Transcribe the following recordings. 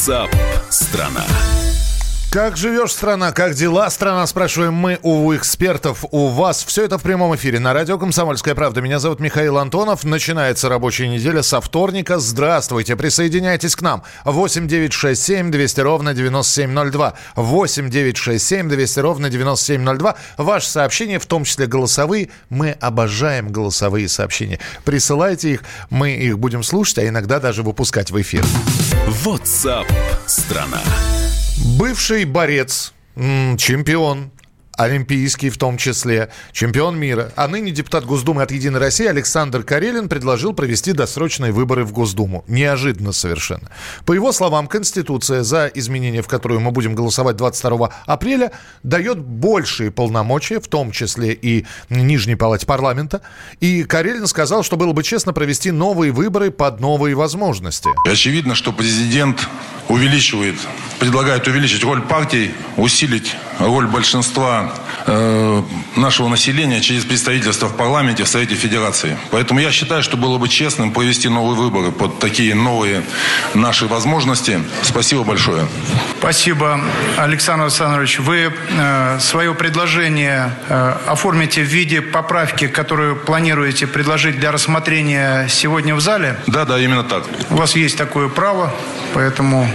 WhatsApp страна. Как живешь, страна? Как дела, страна? Спрашиваем мы у экспертов, у вас. Все это в прямом эфире на радио «Комсомольская правда». Меня зовут Михаил Антонов. Начинается рабочая неделя со вторника. Здравствуйте, присоединяйтесь к нам. 8 9 6 7 200 ровно 9702. 8 9 6 7 200 ровно 9702. Ваши сообщения, в том числе голосовые. Мы обожаем голосовые сообщения. Присылайте их, мы их будем слушать, а иногда даже выпускать в эфир. WhatsApp страна. Бывший борец, чемпион, олимпийский в том числе, чемпион мира, а ныне депутат Госдумы от «Единой России» Александр Карелин предложил провести досрочные выборы в Госдуму. Неожиданно совершенно. По его словам, Конституция, за изменения в которую мы будем голосовать 22 апреля, дает большие полномочия, в том числе и Нижней Палате парламента. И Карелин сказал, что было бы честно провести новые выборы под новые возможности. Очевидно, что президент увеличивает, предлагает увеличить роль партий, усилить роль большинства э, нашего населения через представительство в парламенте, в Совете Федерации. Поэтому я считаю, что было бы честным провести новые выборы под такие новые наши возможности. Спасибо большое. Спасибо, Александр Александрович. Вы э, свое предложение э, оформите в виде поправки, которую планируете предложить для рассмотрения сегодня в зале? Да, да, именно так. У вас есть такое право, поэтому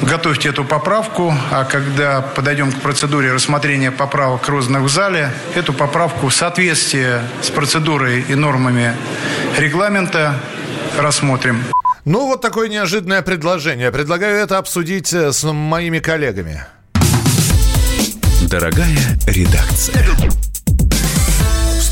готовьте эту поправку, а когда подойдем к процедуре рассмотрения поправок розданных в зале, эту поправку в соответствии с процедурой и нормами регламента рассмотрим. Ну, вот такое неожиданное предложение. Предлагаю это обсудить э, с моими коллегами. Дорогая редакция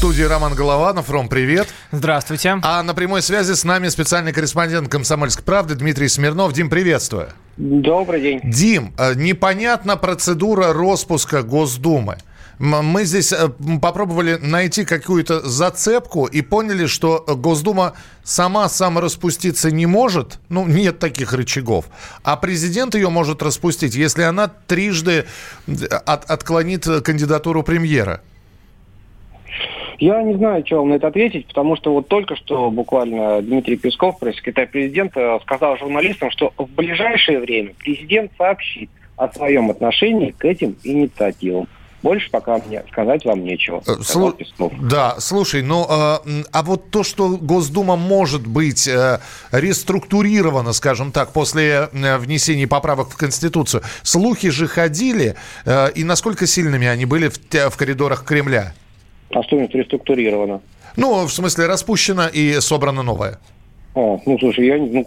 студии Роман Голованов. Ром, привет. Здравствуйте. А на прямой связи с нами специальный корреспондент «Комсомольской правды» Дмитрий Смирнов. Дим, приветствую. Добрый день. Дим, э, непонятна процедура распуска Госдумы. Мы здесь э, попробовали найти какую-то зацепку и поняли, что Госдума сама самораспуститься не может. Ну, нет таких рычагов. А президент ее может распустить, если она трижды э, от, отклонит кандидатуру премьера. Я не знаю, что вам на это ответить, потому что вот только что буквально Дмитрий Песков, пресс-секретарь президента, сказал журналистам, что в ближайшее время президент сообщит о своем отношении к этим инициативам. Больше пока мне сказать вам нечего. Э, слу... Да, слушай, ну э, а вот то, что Госдума может быть э, реструктурирована, скажем так, после э, внесения поправок в Конституцию, слухи же ходили, и насколько сильными они были в, в коридорах Кремля? А стоимость реструктурирована? Ну, в смысле, распущена и собрана новая. А, ну, слушай, я ну,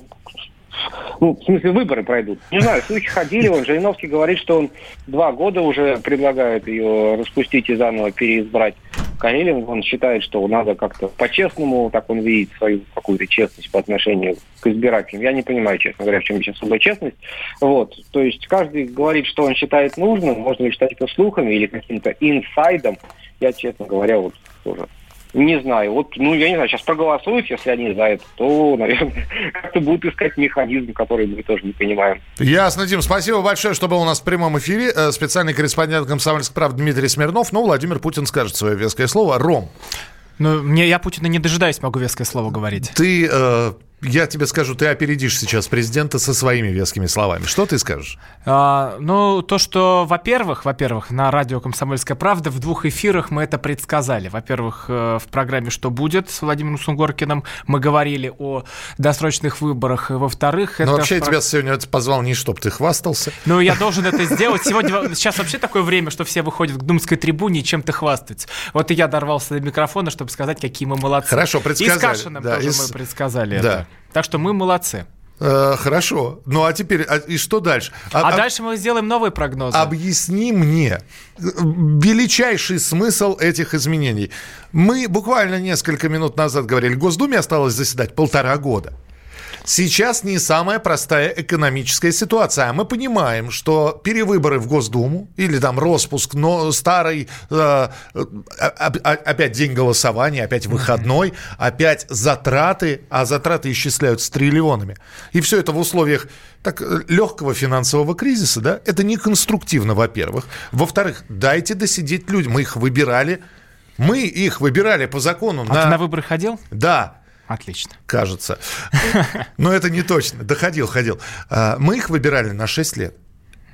ну, в смысле, выборы пройдут. Не знаю, слухи ходили, он Жириновский говорит, что он два года уже предлагает ее распустить и заново переизбрать. Карелин, он считает, что надо как-то по-честному, так он видит свою какую-то честность по отношению к избирателям. Я не понимаю, честно говоря, в чем сейчас особая честность. Вот. То есть каждый говорит, что он считает нужным, можно ли считать это слухами или каким-то инсайдом. Я, честно говоря, вот тоже не знаю. Вот, ну, я не знаю, сейчас проголосуют, если они за это, то, наверное, как-то будут искать механизм, который мы тоже не понимаем. Ясно, Дим. Спасибо большое, что был у нас в прямом эфире. Э, специальный корреспондент «Комсомольской правды» Дмитрий Смирнов. Ну, Владимир Путин скажет свое веское слово. Ром. Ну, мне, я Путина не дожидаюсь, могу веское слово говорить. Ты э, я тебе скажу, ты опередишь сейчас президента со своими вескими словами. Что ты скажешь? А, ну, то, что, во-первых, во-первых, на радио «Комсомольская правда» в двух эфирах мы это предсказали. Во-первых, э, в программе «Что будет» с Владимиром Сунгоркиным мы говорили о досрочных выборах. Во-вторых, Ну, вообще, я тебя сегодня позвал не чтобы ты хвастался. Ну, я должен это сделать. Сегодня, сейчас вообще такое время, что все выходят к думской трибуне и чем-то хвастаются. Вот и я дорвался до микрофона, чтобы сказать, какие мы молодцы. Хорошо, предсказали. И с Кашиным да, тоже из... мы предсказали да. это. Так что мы молодцы. Э, хорошо. Ну а теперь, а, и что дальше? А, а дальше мы сделаем новые прогнозы. Объясни мне величайший смысл этих изменений. Мы буквально несколько минут назад говорили, Госдуме осталось заседать полтора года. Сейчас не самая простая экономическая ситуация. Мы понимаем, что перевыборы в Госдуму или там распуск, но старый, э, э, опять день голосования, опять выходной, опять затраты, а затраты исчисляются триллионами. И все это в условиях так, легкого финансового кризиса, да, это не конструктивно, во-первых. Во-вторых, дайте досидеть людям. Мы их выбирали, мы их выбирали по закону. А на... ты на выборы ходил? Да. Отлично. Кажется. Но это не точно. Доходил, ходил. А, мы их выбирали на 6 лет.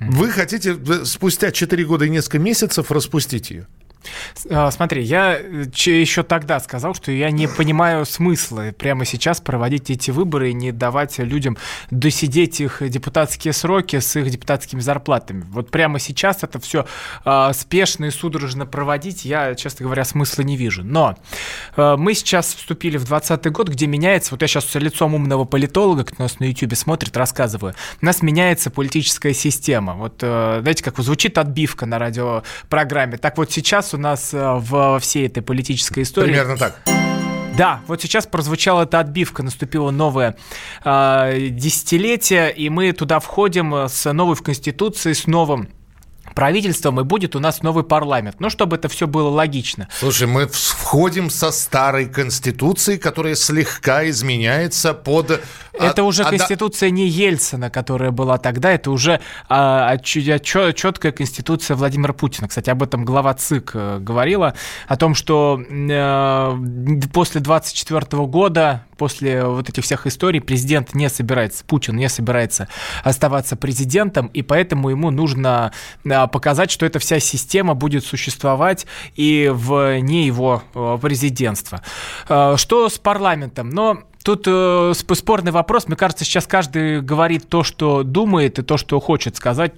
Вы хотите э, спустя 4 года и несколько месяцев распустить ее? А, смотри, я э, еще тогда сказал, что я не понимаю смысла прямо сейчас проводить эти выборы и не давать людям досидеть их депутатские сроки с их депутатскими зарплатами. Вот прямо сейчас это все э, спешно и судорожно проводить, я, честно говоря, смысла не вижу. Но э, мы сейчас вступили в 2020 год, где меняется, вот я сейчас с лицом умного политолога, кто нас на YouTube смотрит, рассказываю, у нас меняется политическая система. Вот, э, знаете, как звучит отбивка на радиопрограмме, так вот сейчас у нас э, во всей этой политической истории. Примерно так. Да, вот сейчас прозвучала эта отбивка, наступило новое э, десятилетие, и мы туда входим с новой в Конституции, с новым правительством, и будет у нас новый парламент. Ну, чтобы это все было логично. Слушай, мы входим со старой конституцией, которая слегка изменяется под... Это уже конституция не Ельцина, которая была тогда, это уже а, четкая конституция Владимира Путина. Кстати, об этом глава ЦИК э, говорила, о том, что э, после 24 года после вот этих всех историй президент не собирается, Путин не собирается оставаться президентом, и поэтому ему нужно а, показать, что эта вся система будет существовать и вне его э, президентства. А, что с парламентом? Но Тут э, спорный вопрос. Мне кажется, сейчас каждый говорит то, что думает, и то, что хочет сказать.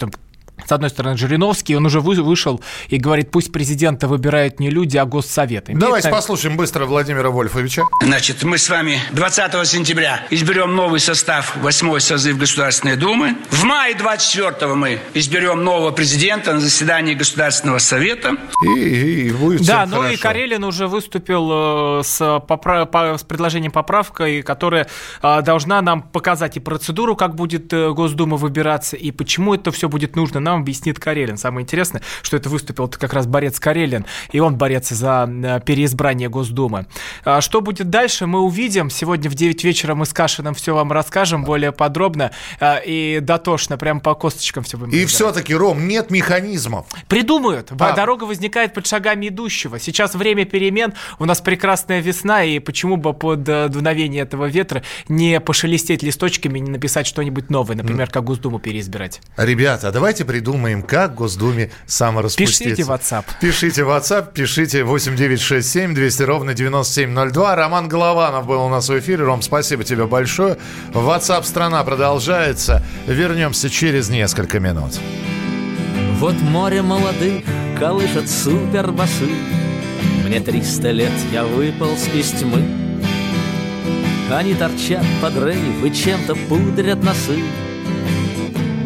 С одной стороны, Жириновский, он уже вышел и говорит, пусть президента выбирают не люди, а госсовет. Имеет Давайте на... послушаем быстро Владимира Вольфовича. Значит, мы с вами 20 сентября изберем новый состав 8 созыв Государственной Думы. В мае 24 мы изберем нового президента на заседании Государственного Совета. И, и, и будет Да, ну хорошо. и Карелин уже выступил э, с, поправ... с предложением поправкой, которая э, должна нам показать и процедуру, как будет э, Госдума выбираться, и почему это все будет нужно нам объяснит Карелин. Самое интересное, что это выступил как раз борец Карелин, и он борец за э, переизбрание Госдумы. А что будет дальше, мы увидим. Сегодня в 9 вечера мы с Кашиным все вам расскажем более подробно э, и дотошно, прямо по косточкам все будем. И все-таки, Ром, нет механизмов. Придумают. А. Дорога возникает под шагами идущего. Сейчас время перемен, у нас прекрасная весна, и почему бы под э, дуновение этого ветра не пошелестеть листочками, не написать что-нибудь новое, например, как Госдуму переизбирать. Ребята, давайте придумаем, как в Госдуме самораспуститься. Пишите в WhatsApp. Пишите в WhatsApp, пишите 8967 200 ровно 9702. Роман Голованов был у нас в эфире. Ром, спасибо тебе большое. WhatsApp страна продолжается. Вернемся через несколько минут. Вот море молодых колышет супербасы. Мне триста лет, я выполз из тьмы. Они торчат под рейв и чем-то пудрят носы.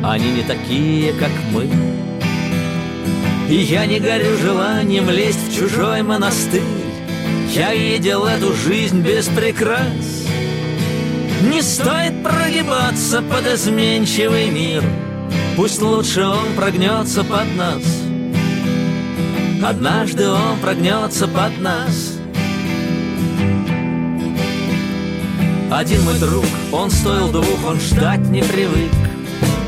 Они не такие, как мы. И я не горю желанием лезть в чужой монастырь. Я видел эту жизнь без прикрас. Не стоит прогибаться под изменчивый мир. Пусть лучше он прогнется под нас. Однажды он прогнется под нас. Один мой друг, он стоил двух, он ждать не привык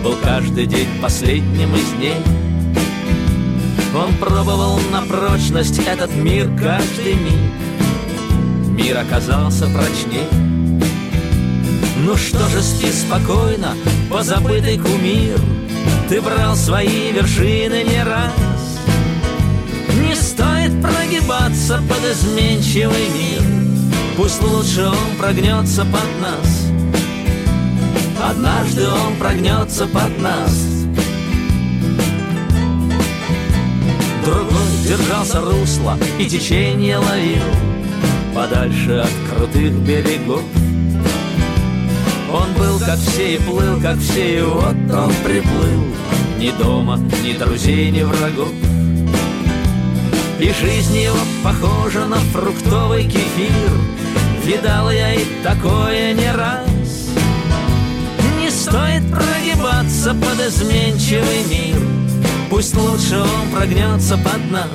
был каждый день последним из дней. Он пробовал на прочность этот мир каждый миг. Мир оказался прочней. Ну что же, спи спокойно, позабытый кумир. Ты брал свои вершины не раз. Не стоит прогибаться под изменчивый мир. Пусть лучше он прогнется под нас. Однажды он прогнется под нас. Другой держался русла и течение ловил Подальше от крутых берегов. Он был как все и плыл, как все, и вот он приплыл. Ни дома, ни друзей, ни врагов. И жизнь его похожа на фруктовый кефир. Видал я и такое не раз стоит прогибаться под изменчивый мир. Пусть лучше он прогнется под нас.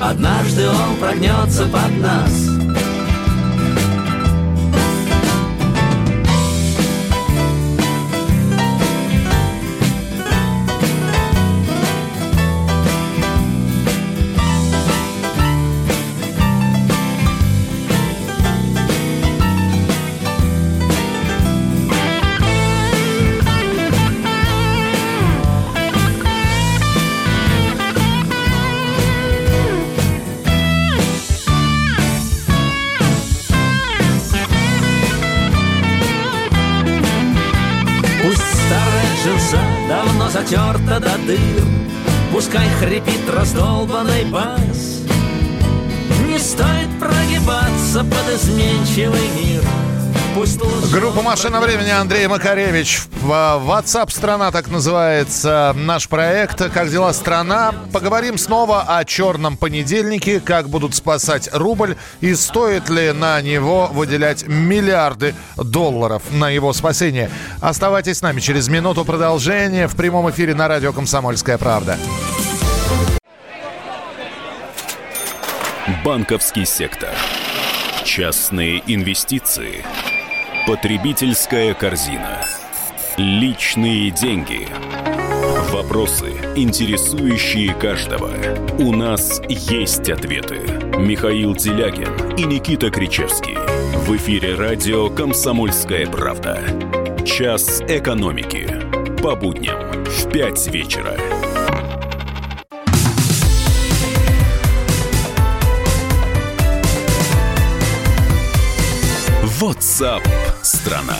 Однажды он прогнется под нас давно затерта до дыр. Пускай хрипит раздолбанный бас. Не стоит прогибаться под изменчивый мир Группа «Машина времени» Андрей Макаревич. WhatsApp «Страна» так называется наш проект. Как дела страна? Поговорим снова о черном понедельнике, как будут спасать рубль и стоит ли на него выделять миллиарды долларов на его спасение. Оставайтесь с нами через минуту продолжение в прямом эфире на радио «Комсомольская правда». Банковский сектор. Частные инвестиции. Потребительская корзина. Личные деньги. Вопросы, интересующие каждого. У нас есть ответы. Михаил Делягин и Никита Кричевский. В эфире радио «Комсомольская правда». Час экономики. По будням в 5 вечера. WhatsApp страна.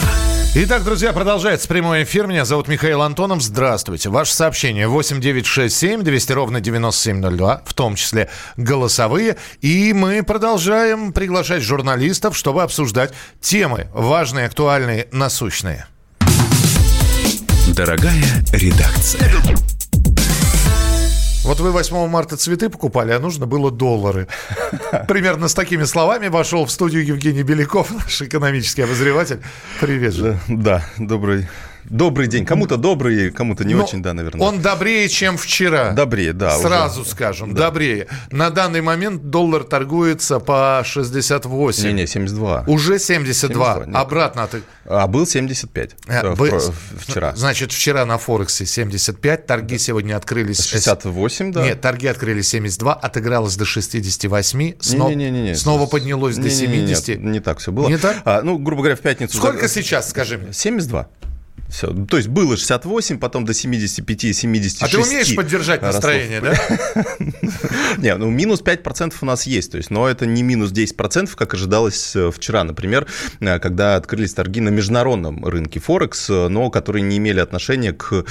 Итак, друзья, продолжается прямой эфир. Меня зовут Михаил Антонов. Здравствуйте. Ваше сообщение 8967 200 ровно 9702, в том числе голосовые. И мы продолжаем приглашать журналистов, чтобы обсуждать темы важные, актуальные, насущные. Дорогая редакция. Вот вы 8 марта цветы покупали, а нужно было доллары. Примерно с такими словами вошел в студию Евгений Беляков, наш экономический обозреватель. Привет же. Да, добрый, добрый день. Кому-то добрый, кому-то не Но очень, да, наверное. Он добрее, чем вчера. Добрее, да. уже. Сразу скажем, добрее. На данный момент доллар торгуется по 68. Не-не, 72. Уже 72. 72, нет. Обратно ты... А был 75 А, про- вчера. Значит, вчера на Форексе 75, торги сегодня открылись... 68, да. Нет, торги открылись 72, отыгралось до 68, снова, Не-не-не-не. снова поднялось до Не-не-не, 70. нет, не так все было. Не так? А, ну, грубо говоря, в пятницу... Сколько за- сейчас, скажи мне? 72. Все. То есть было 68, потом до 75, 76. А ты умеешь поддержать росло. настроение, да? Не, ну минус 5% у нас есть, то есть, но это не минус 10%, как ожидалось э, вчера, например, э, когда открылись торги на международном рынке Форекс, э, но которые не имели отношения к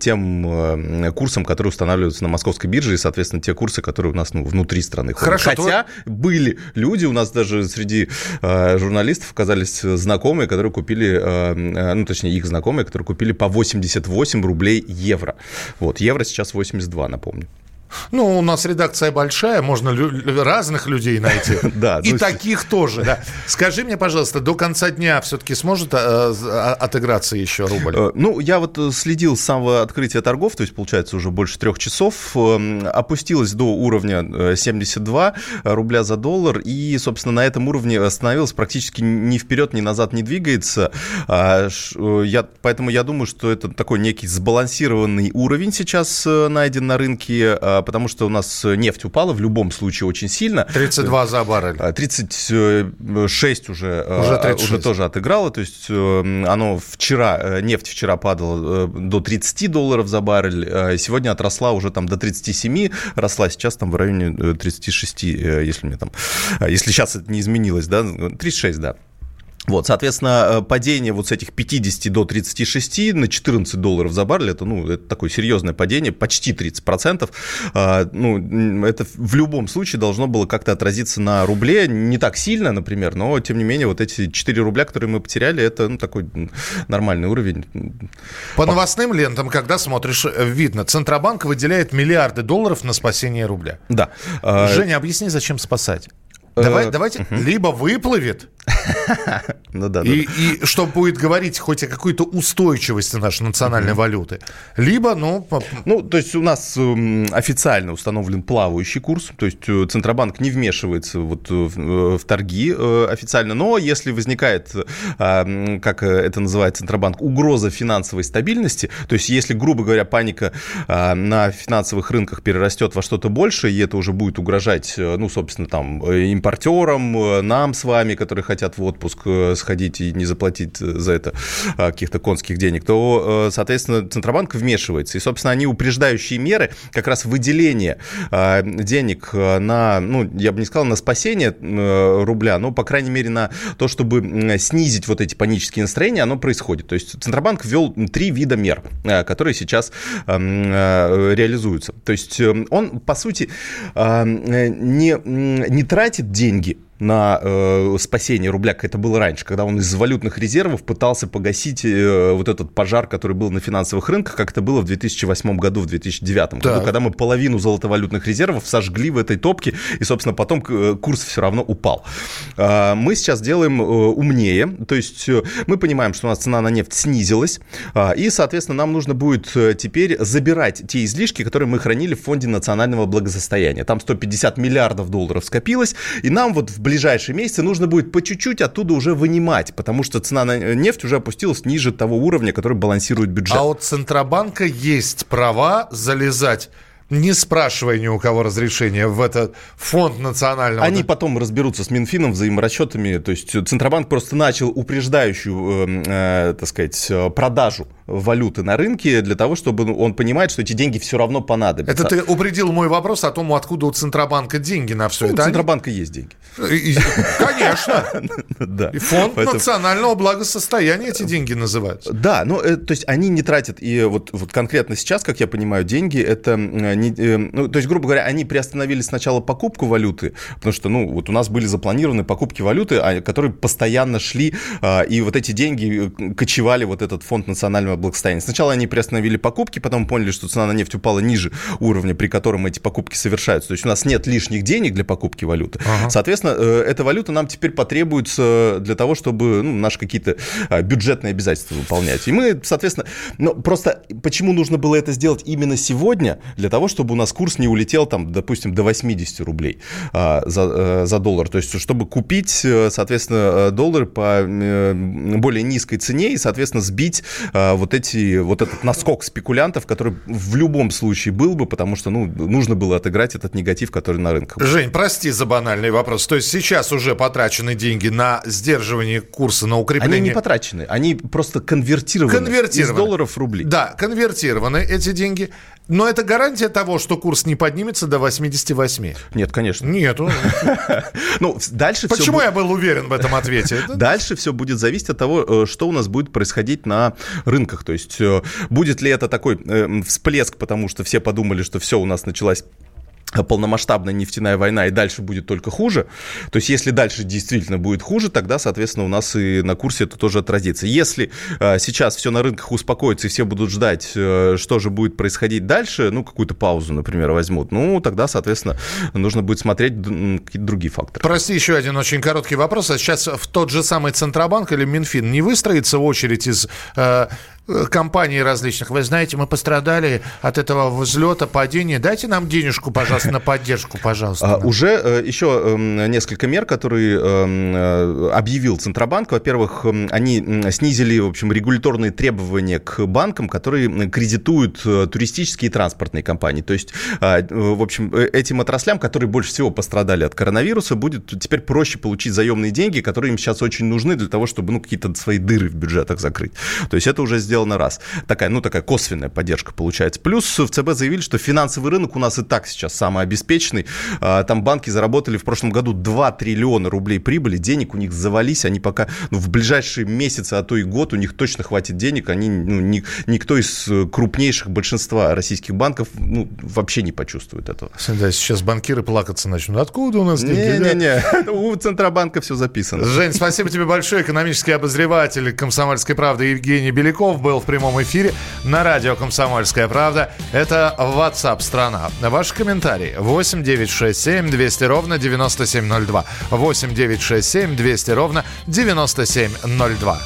тем курсам, которые устанавливаются на московской бирже, и, соответственно, те курсы, которые у нас ну, внутри страны. Хорошо, Хотя были люди, у нас даже среди журналистов оказались знакомые, которые купили, ну, точнее, их знакомые, которые купили по 88 рублей евро. Вот, евро сейчас 82, напомню. Ну, у нас редакция большая, можно лю- разных людей найти. Да, И ну, таких тоже, да. Скажи мне, пожалуйста, до конца дня все-таки сможет э, а- отыграться еще рубль? Э, Ну, я вот э, следил с самого открытия торгов, то есть, получается, уже больше трех часов. Эм, Опустилась до уровня э, 72 рубля за доллар. И, собственно, на этом уровне остановилась практически ни вперед, ни назад не двигается. А, Я, поэтому я думаю, что это такой некий сбалансированный уровень сейчас найден на рынке, а, потому что у нас нефть упала в любом случае очень сильно. 32 за баррель. А, 36 уже, э, Уже а, 36. уже тоже отыграло. То есть э, оно вчера, э, нефть вчера падала э, до 30 долларов за баррель, э, сегодня отросла уже там до 37, росла сейчас там в районе э, 36, э, если мне там, э, если сейчас это не изменилось, да, 36, да. Вот, соответственно, э, падение вот с этих 50 до 36 на 14 долларов за баррель, это, ну, это такое серьезное падение, почти 30%. А, Ну, это в любом случае должно было как-то отразиться на рубле, не так сильно, например, но, тем не менее, вот эти 4 рубля, которые мы потеряли, это, ну, такой нормальный уровень. По новостным лентам, когда смотришь, э, видно, Центробанк выделяет миллиарды долларов на спасение рубля. Да. А, Женя, объясни, зачем спасать? Давай, Э, давайте, либо выплывет, Ну да, да, и, и что будет говорить хоть о какой-то устойчивости нашей национальной валюты, либо, ну, Ну, то есть у нас эм, официально установлен плавающий курс, то есть э, Центробанк не вмешивается вот э, в, э, в торги официально, но если возникает, как это называет Центробанк, угроза финансовой стабильности, то есть если, грубо говоря, паника на финансовых рынках перерастет во что-то большее, и это уже будет угрожать, ну, собственно, там, импортерам, нам с вами, которые хотят хотят в отпуск э, сходить и не заплатить за это а, каких-то конских денег, то, соответственно, Центробанк вмешивается. И, собственно, они упреждающие меры, как раз выделение а, денег на, ну, я бы не сказал, на спасение рубля, но, по крайней мере, на то, чтобы снизить вот эти панические настроения, оно происходит. То есть Центробанк ввел три вида мер, которые сейчас реализуются. То есть он, по сути, не, не тратит деньги на э, спасение рубля, как это было раньше, когда он из валютных резервов пытался погасить э, вот этот пожар, который был на финансовых рынках, как это было в 2008 году, в 2009 году, так. когда мы половину золотовалютных резервов сожгли в этой топке, и, собственно, потом э, курс все равно упал. Э, мы сейчас делаем э, умнее, то есть э, мы понимаем, что у нас цена на нефть снизилась, э, и, соответственно, нам нужно будет э, теперь забирать те излишки, которые мы хранили в фонде национального благосостояния. Там 150 миллиардов долларов скопилось, и нам вот в ближайшие месяцы нужно будет по чуть-чуть оттуда уже вынимать, потому что цена на нефть уже опустилась ниже того уровня, который балансирует бюджет. А от Центробанка есть права залезать не спрашивая ни у кого разрешения в этот фонд национального... Они потом разберутся с Минфином взаиморасчетами. То есть Центробанк просто начал упреждающую, э, э, так сказать, э, продажу валюты на рынке для того, чтобы он понимает, что эти деньги все равно понадобятся. Это ты упредил мой вопрос о том, откуда у Центробанка деньги на все ну, это. У Центробанка есть деньги. Конечно. Да. Фонд национального благосостояния эти деньги называются. Да, ну, то есть они не тратят, и вот, конкретно сейчас, как я понимаю, деньги, это не, э, ну, то есть, грубо говоря, они приостановили сначала покупку валюты, потому что, ну, вот у нас были запланированы покупки валюты, а, которые постоянно шли, а, и вот эти деньги э, кочевали вот этот фонд национального благосостояния. Сначала они приостановили покупки, потом поняли, что цена на нефть упала ниже уровня, при котором эти покупки совершаются. То есть у нас нет лишних денег для покупки валюты. Ага. Соответственно, э, эта валюта нам теперь потребуется для того, чтобы ну, наши какие-то а, бюджетные обязательства выполнять. И мы, соответственно, ну, просто почему нужно было это сделать именно сегодня? Для того, чтобы у нас курс не улетел, там, допустим, до 80 рублей а, за, э, за доллар. То есть, чтобы купить, э, соответственно, доллары по более низкой цене и, соответственно, сбить вот вот эти, вот этот наскок спекулянтов, который в любом случае был бы, потому что, ну, нужно было отыграть этот негатив, который на рынках. Жень, прости за банальный вопрос. То есть сейчас уже потрачены деньги на сдерживание курса, на укрепление... Они не потрачены, они просто конвертированы, конвертированы. из долларов в рубли. Да, конвертированы эти деньги. Но это гарантия того, что курс не поднимется до 88? Нет, конечно. Нету. Ну, дальше Почему я был уверен в этом ответе? Дальше все будет зависеть от того, э, что у нас будет происходить на рынках. То есть э, будет ли это такой э, всплеск, потому что все подумали, что все, у нас началась полномасштабная нефтяная война и дальше будет только хуже. То есть, если дальше действительно будет хуже, тогда, соответственно, у нас и на курсе это тоже отразится. Если э, сейчас все на рынках успокоится и все будут ждать, э, что же будет происходить дальше, ну, какую-то паузу, например, возьмут, ну, тогда, соответственно, нужно будет смотреть какие-то другие факторы. Прости, еще один очень короткий вопрос. А сейчас в тот же самый Центробанк или Минфин не выстроится очередь из Э, компаний различных. Вы знаете, мы пострадали от этого взлета, падения. Дайте нам денежку, пожалуйста, на поддержку, пожалуйста. А, уже э, еще эм, несколько мер, которые эм, э, объявил Центробанк. Во-первых, эм, они снизили, в общем, регуляторные требования к банкам, которые кредитуют туристические и транспортные компании. То есть, в общем, этим отраслям, которые больше всего пострадали от коронавируса, будет теперь проще получить заемные деньги, которые им сейчас очень нужны для того, чтобы ну, какие-то свои дыры в бюджетах закрыть. То есть это уже сделано сделано раз. Такая, ну, такая косвенная поддержка получается. Плюс в ЦБ заявили, что финансовый рынок у нас и так сейчас самый обеспеченный. А, там банки заработали в прошлом году 2 триллиона рублей прибыли, денег у них завались, они пока ну, в ближайшие месяцы, а то и год у них точно хватит денег, они, ну, ни, никто из крупнейших большинства российских банков ну, вообще не почувствует этого. Да, сейчас банкиры плакаться начнут. Откуда у нас деньги? Не-не-не, у Центробанка все записано. Жень, спасибо тебе большое. Экономический обозреватель «Комсомольской правды» Евгений Беляков был в прямом эфире на радио «Комсомольская правда». Это WhatsApp страна. Ваши комментарии 8 967 200 ровно 9702. 8 967 200 ровно 9702.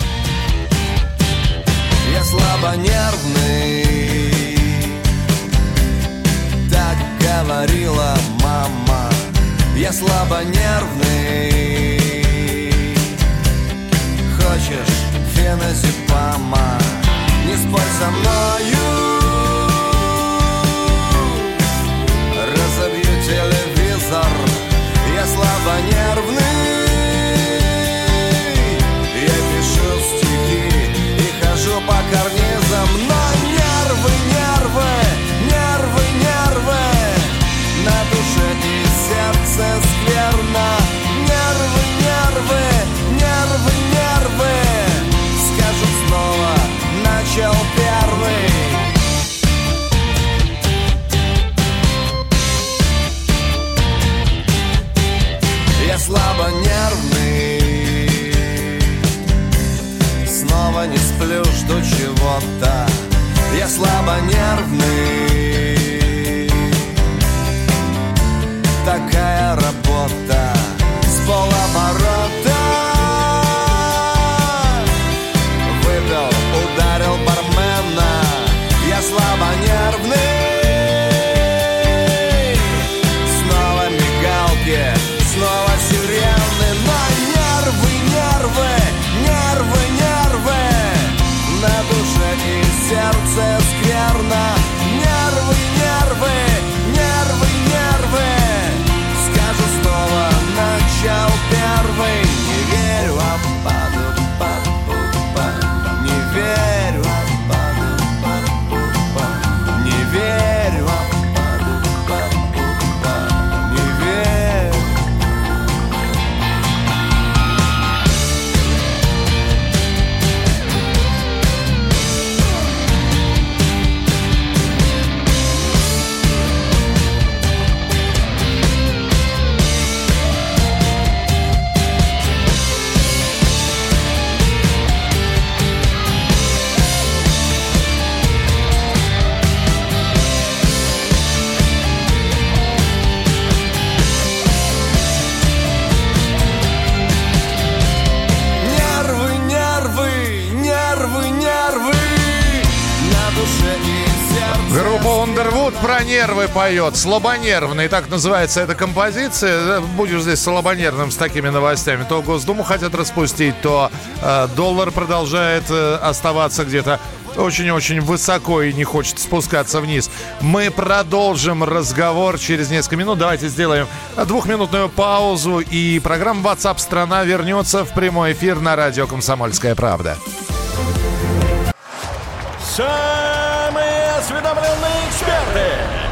Я слабонервный, так говорила мама. Я слабонервный, хочешь феназепама? Не спорь со мною Underwood про нервы поет. Слабонервный. Так называется эта композиция. Будешь здесь слабонервным с такими новостями. То Госдуму хотят распустить, то э, доллар продолжает э, оставаться где-то очень-очень высоко и не хочет спускаться вниз. Мы продолжим разговор через несколько минут. Давайте сделаем двухминутную паузу. И программа WhatsApp страна вернется в прямой эфир на радио Комсомольская правда. Самые осведомленные эксперты,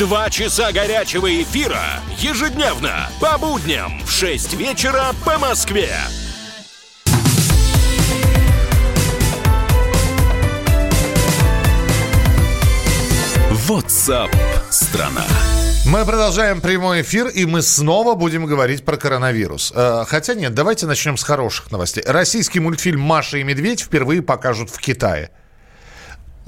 Два часа горячего эфира ежедневно по будням в 6 вечера по Москве. WhatsApp страна. Мы продолжаем прямой эфир, и мы снова будем говорить про коронавирус. Э, Хотя нет, давайте начнем с хороших новостей. Российский мультфильм «Маша и медведь» впервые покажут в Китае.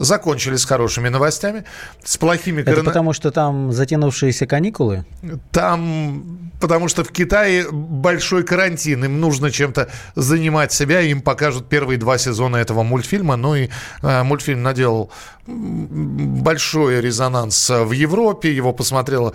Закончили с хорошими новостями. С плохими Это корона- потому, что там затянувшиеся каникулы? Там, потому что в Китае большой карантин, им нужно чем-то занимать себя, им покажут первые два сезона этого мультфильма. Ну и э, мультфильм наделал большой резонанс в Европе, его посмотрела,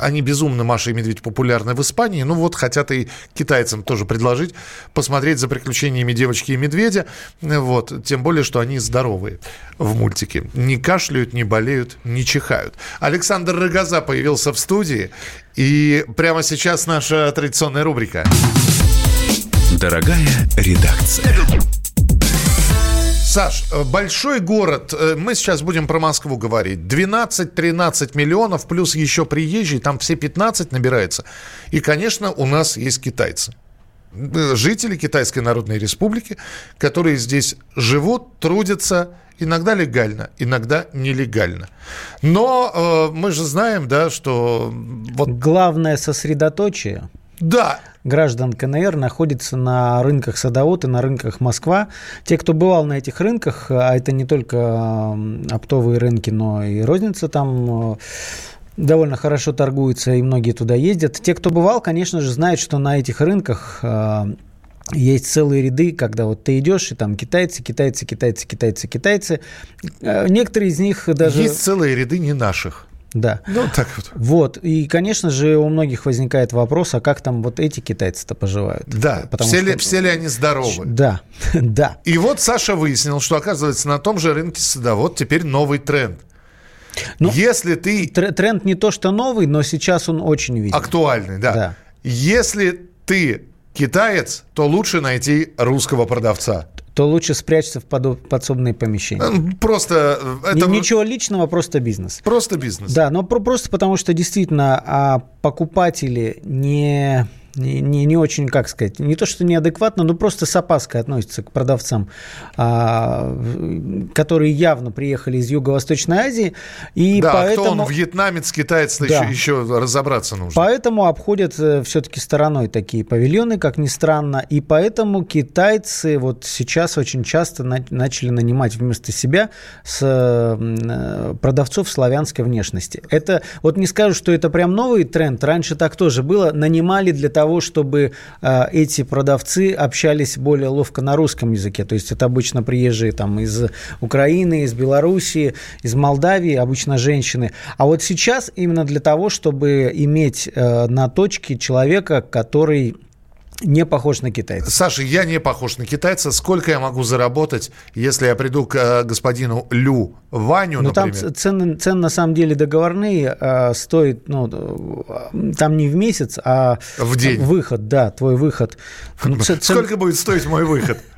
они безумно, Маша и Медведь, популярны в Испании, ну вот хотят и китайцам тоже предложить посмотреть за приключениями девочки и медведя, вот, тем более, что они здоровые в мультике, не кашляют, не болеют, не чихают. Александр Рогоза появился в студии, и прямо сейчас наша традиционная рубрика. Дорогая редакция. Саш, э, большой город, э, мы сейчас будем про Москву говорить, 12-13 миллионов, плюс еще приезжие, там все 15 набирается. И, конечно, у нас есть китайцы. Э, Жители Китайской Народной Республики, которые здесь живут, трудятся, иногда легально, иногда нелегально. Но э, мы же знаем, да, что... Вот... Главное сосредоточие да. Граждан КНР находится на рынках Садовод и на рынках Москва. Те, кто бывал на этих рынках, а это не только оптовые рынки, но и розница там э, довольно хорошо торгуется, и многие туда ездят. Те, кто бывал, конечно же, знают, что на этих рынках э, есть целые ряды, когда вот ты идешь, и там китайцы, китайцы, китайцы, китайцы, китайцы. Э, Некоторые из них даже... Есть целые ряды не наших. Да. Ну, так вот. Вот. И, конечно же, у многих возникает вопрос, а как там вот эти китайцы-то поживают? Да, Потому все, что- ли, все ли они здоровы? Да, да. И вот Саша выяснил, что, оказывается, на том же рынке садовод теперь новый тренд. Если ты... Тр- Тренд не то что новый, но сейчас он очень виден. Актуальный, да. Да. Если ты китаец, то лучше найти русского продавца. То лучше спрячься в подсобные помещения. Э, Просто э, это... Ни- Ничего личного, просто бизнес. Просто бизнес. Да, но про- просто потому что действительно а, покупатели не, не, не, не очень, как сказать, не то что неадекватно, но просто с опаской относятся к продавцам, а, которые явно приехали из Юго-Восточной Азии. И да, поэтому... кто он, вьетнамец, китаец, Да. еще, еще разобраться нужно. Поэтому обходят все-таки стороной такие павильоны, как ни странно. И поэтому китайцы вот сейчас очень часто на- начали нанимать вместо себя с, э, продавцов славянской внешности. Это вот не скажу, что это прям новый тренд. Раньше так тоже было. Нанимали для того, чтобы э, эти продавцы общались более ловко на русском языке. То есть это обычно приезжие там из Украины, из Белоруссии, из Молдавии, обычно женщины. А вот сейчас именно для того, чтобы иметь э, на точке человека, который не похож на китайца. Саша, я не похож на китайца. Сколько я могу заработать, если я приду к э, господину Лю Ваню, Ну, там цены, цены на самом деле договорные, а, стоит, ну, э, там не в месяц, а В день. выход, да, твой выход. Ну, ц- Сколько будет стоить мой выход?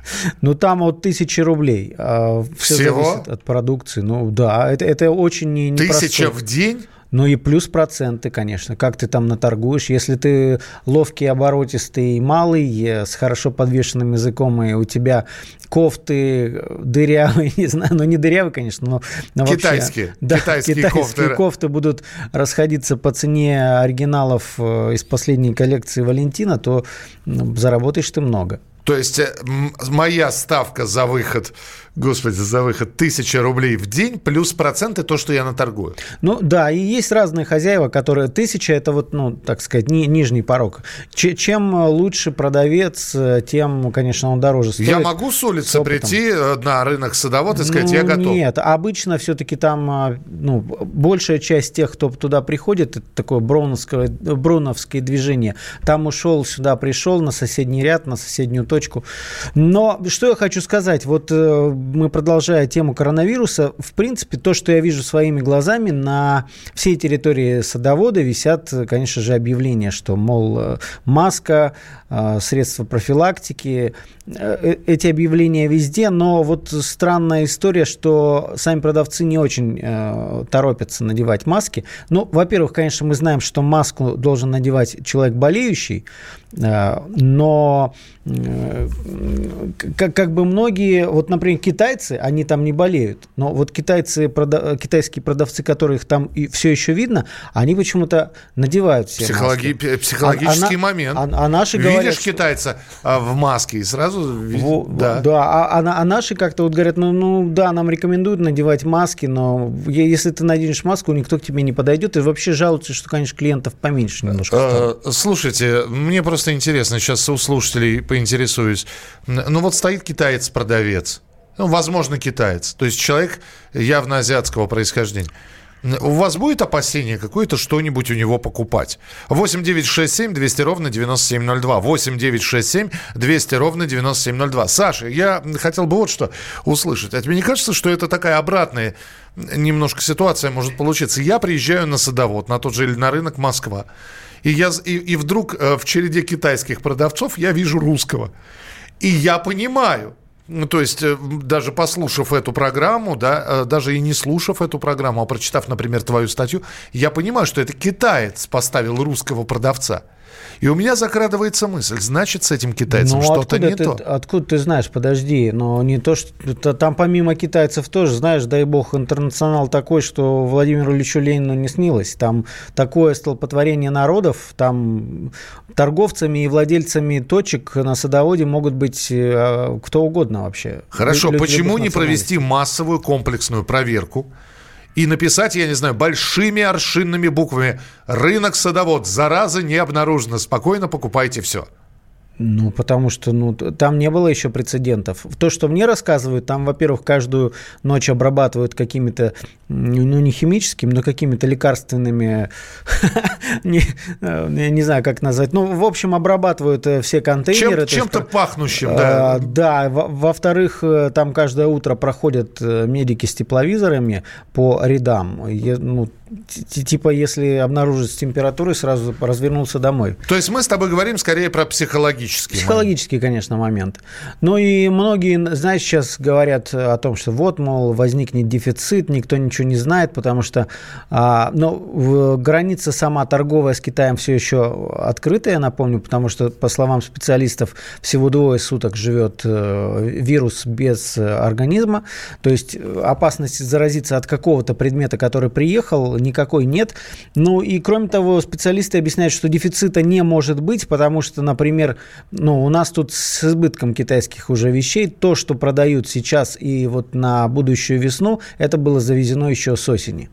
Ну, там от тысячи рублей. а, Все Всего? зависит от продукции. Ну, да, это, это очень не, непростой. Тысяча в день? Ну и плюс проценты, конечно. Как ты там наторгуешь. Если ты ловкий, оборотистый, малый, э, с хорошо подвешенным языком, и у тебя кофты дырявые, не знаю, ну не дырявые, конечно, но, но вообще- Китайские. да, Китайские китайские кофты. кофты будут расходиться по цене оригиналов э, из последней коллекции Валентина, то заработаешь ты много. То есть э, моя ставка за выход, господи, за выход тысяча рублей в день плюс проценты то, что я наторгую. Ну да, и есть разные хозяева, которые тысяча это вот, ну, так сказать, ни- нижний порог. Че- чем лучше продавец, э, тем, конечно, он дороже стоит. Я могу с улицы опытом. прийти э, на рынок садовод и сказать, Ну, я готов. Нет, обычно все-таки там ну, большая часть тех, кто туда приходит, это такое броуновское, броуновское движение. Там ушел, сюда пришел, на соседний ряд, на соседнюю точку. Но что я хочу сказать, вот э, мы продолжая тему коронавируса, в принципе, то, что я вижу своими глазами, на всей территории садовода висят, конечно же, объявления, что, мол, э, маска, э, средства профилактики, эти объявления везде, но вот странная история, что сами продавцы не очень торопятся надевать маски. Ну, во-первых, конечно, мы знаем, что маску должен надевать человек болеющий, но э, как, как бы многие, вот, например, китайцы, они там не болеют, но вот китайцы, прода- китайские продавцы, которых там и все еще видно, они почему-то надевают все Психологи- маски. Психологический А- а момент. А, а наши Видишь говорят, китайца а, в маске и сразу... Во- да. да. А, а а наши как-то вот говорят, ну, ну да, нам рекомендуют надевать маски, но если ты наденешь маску, никто к тебе не подойдет. И вообще жалуются, что, конечно, клиентов поменьше немножко. Э, Слушайте, мне просто интересно, сейчас у слушателей поинтересуюсь. Ну вот стоит китаец-продавец, ну, возможно, китаец, то есть человек явно азиатского происхождения. У вас будет опасение какое-то что-нибудь у него покупать? 8 9 6 7 200 ровно 9702. 8 9 6 7 200 ровно 9702. Саша, я хотел бы вот что услышать. А тебе не кажется, что это такая обратная немножко ситуация может получиться? Я приезжаю на садовод, на тот же или на рынок Москва, и, я, и, и вдруг э, в череде китайских продавцов я вижу русского. И я понимаю, ну, то есть, э, даже послушав эту программу, да, э, даже и не слушав эту программу, а прочитав, например, твою статью, я понимаю, что это китаец поставил русского продавца. И у меня закрадывается мысль, значит, с этим китайцем Ну, что-то не ты, то. Откуда ты знаешь? Подожди, но не то, что... Там помимо китайцев тоже, знаешь, дай бог, интернационал такой, что Владимиру Ильичу Ленину не снилось. Там такое столпотворение народов, там торговцами и владельцами точек на садоводе могут быть э, кто угодно вообще. Хорошо, Лю- почему не провести массовую комплексную проверку и написать, я не знаю, большими аршинными буквами. «Рынок садовод, зараза не обнаружена, спокойно покупайте все». Ну, потому что ну, там не было еще прецедентов. То, что мне рассказывают, там, во-первых, каждую ночь обрабатывают какими-то, ну, не химическими, но какими-то лекарственными, не, э, я не знаю, как назвать. Ну, в общем, обрабатывают э, все контейнеры. Чем-то пахнущим, да. э, Да, во- во-вторых, там каждое утро проходят медики с тепловизорами по рядам. Ну, типа, если обнаружить с температурой, сразу развернулся домой. То есть мы с тобой говорим скорее про психологический момент. Психологический, конечно, момент. Ну и многие, знаешь, сейчас говорят о том, что вот, мол, возникнет дефицит, никто ничего не знает, потому что а, ну, граница сама торговая с Китаем все еще открытая, напомню, потому что, по словам специалистов, всего двое суток живет э, вирус без организма, то есть опасности заразиться от какого-то предмета, который приехал, никакой нет. Ну и кроме того, специалисты объясняют, что дефицита не может быть, потому что, например, ну, у нас тут с избытком китайских уже вещей, то, что продают сейчас и вот на будущую весну, это было завезено еще с осени.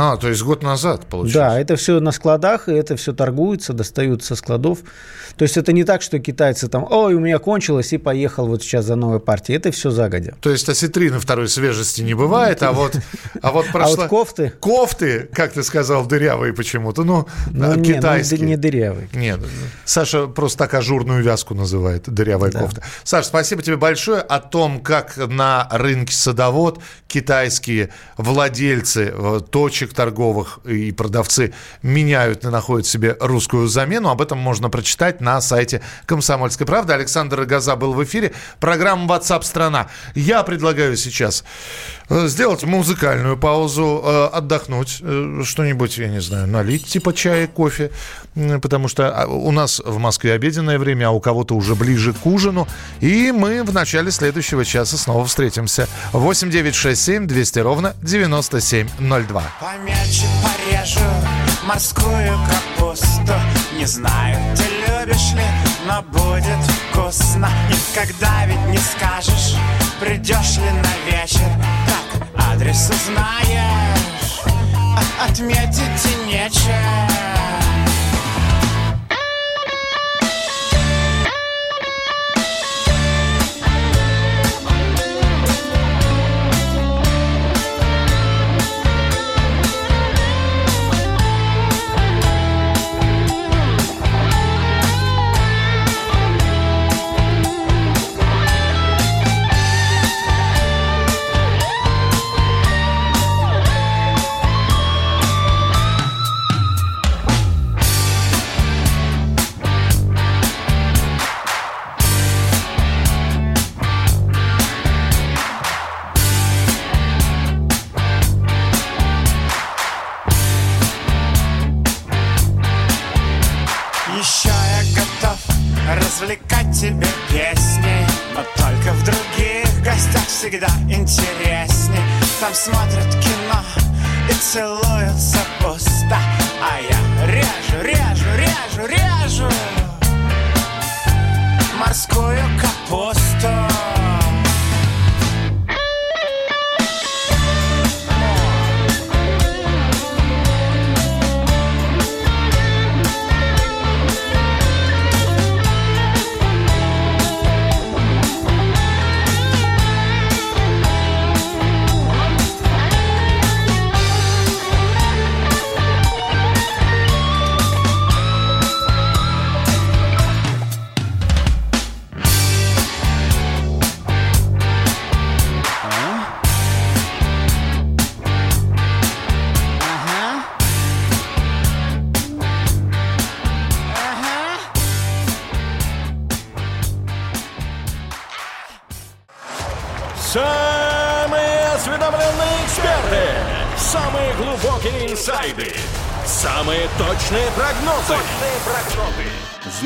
А, то есть год назад, получается. Да, это все на складах, и это все торгуется, достают со складов. То есть это не так, что китайцы там, ой, у меня кончилось, и поехал вот сейчас за новой партией. Это все загодя. То есть осетрины второй свежести не бывает, а вот, а вот прошла... вот кофты? Кофты, как ты сказал, дырявые почему-то, ну, Ну, а, не, ну, китайские. не дырявый. Нет, Саша просто так ажурную вязку называет, дырявая Да. кофта. Саш, спасибо тебе большое о том, как на рынке садовод китайские владельцы э, точек торговых и продавцы меняют и находят себе русскую замену. Об этом можно прочитать на сайте «Комсомольской правды». Александр Газа был в эфире. Программа WhatsApp страна Я предлагаю сейчас э, сделать музыкальную паузу, э, отдохнуть, э, что-нибудь, я не знаю, налить типа чая, кофе, потому что а, у нас в Москве обеденное время, а у кого-то уже ближе к ужину. И мы в начале следующего часа снова встретимся. 8 9 6 7 200 ровно 9702. Помельче порежу морскую капусту. Не знаю, ты любишь ли, но будет вкусно. Никогда ведь не скажешь, придешь ли на вечер Как адрес узнаешь, отметить и нечем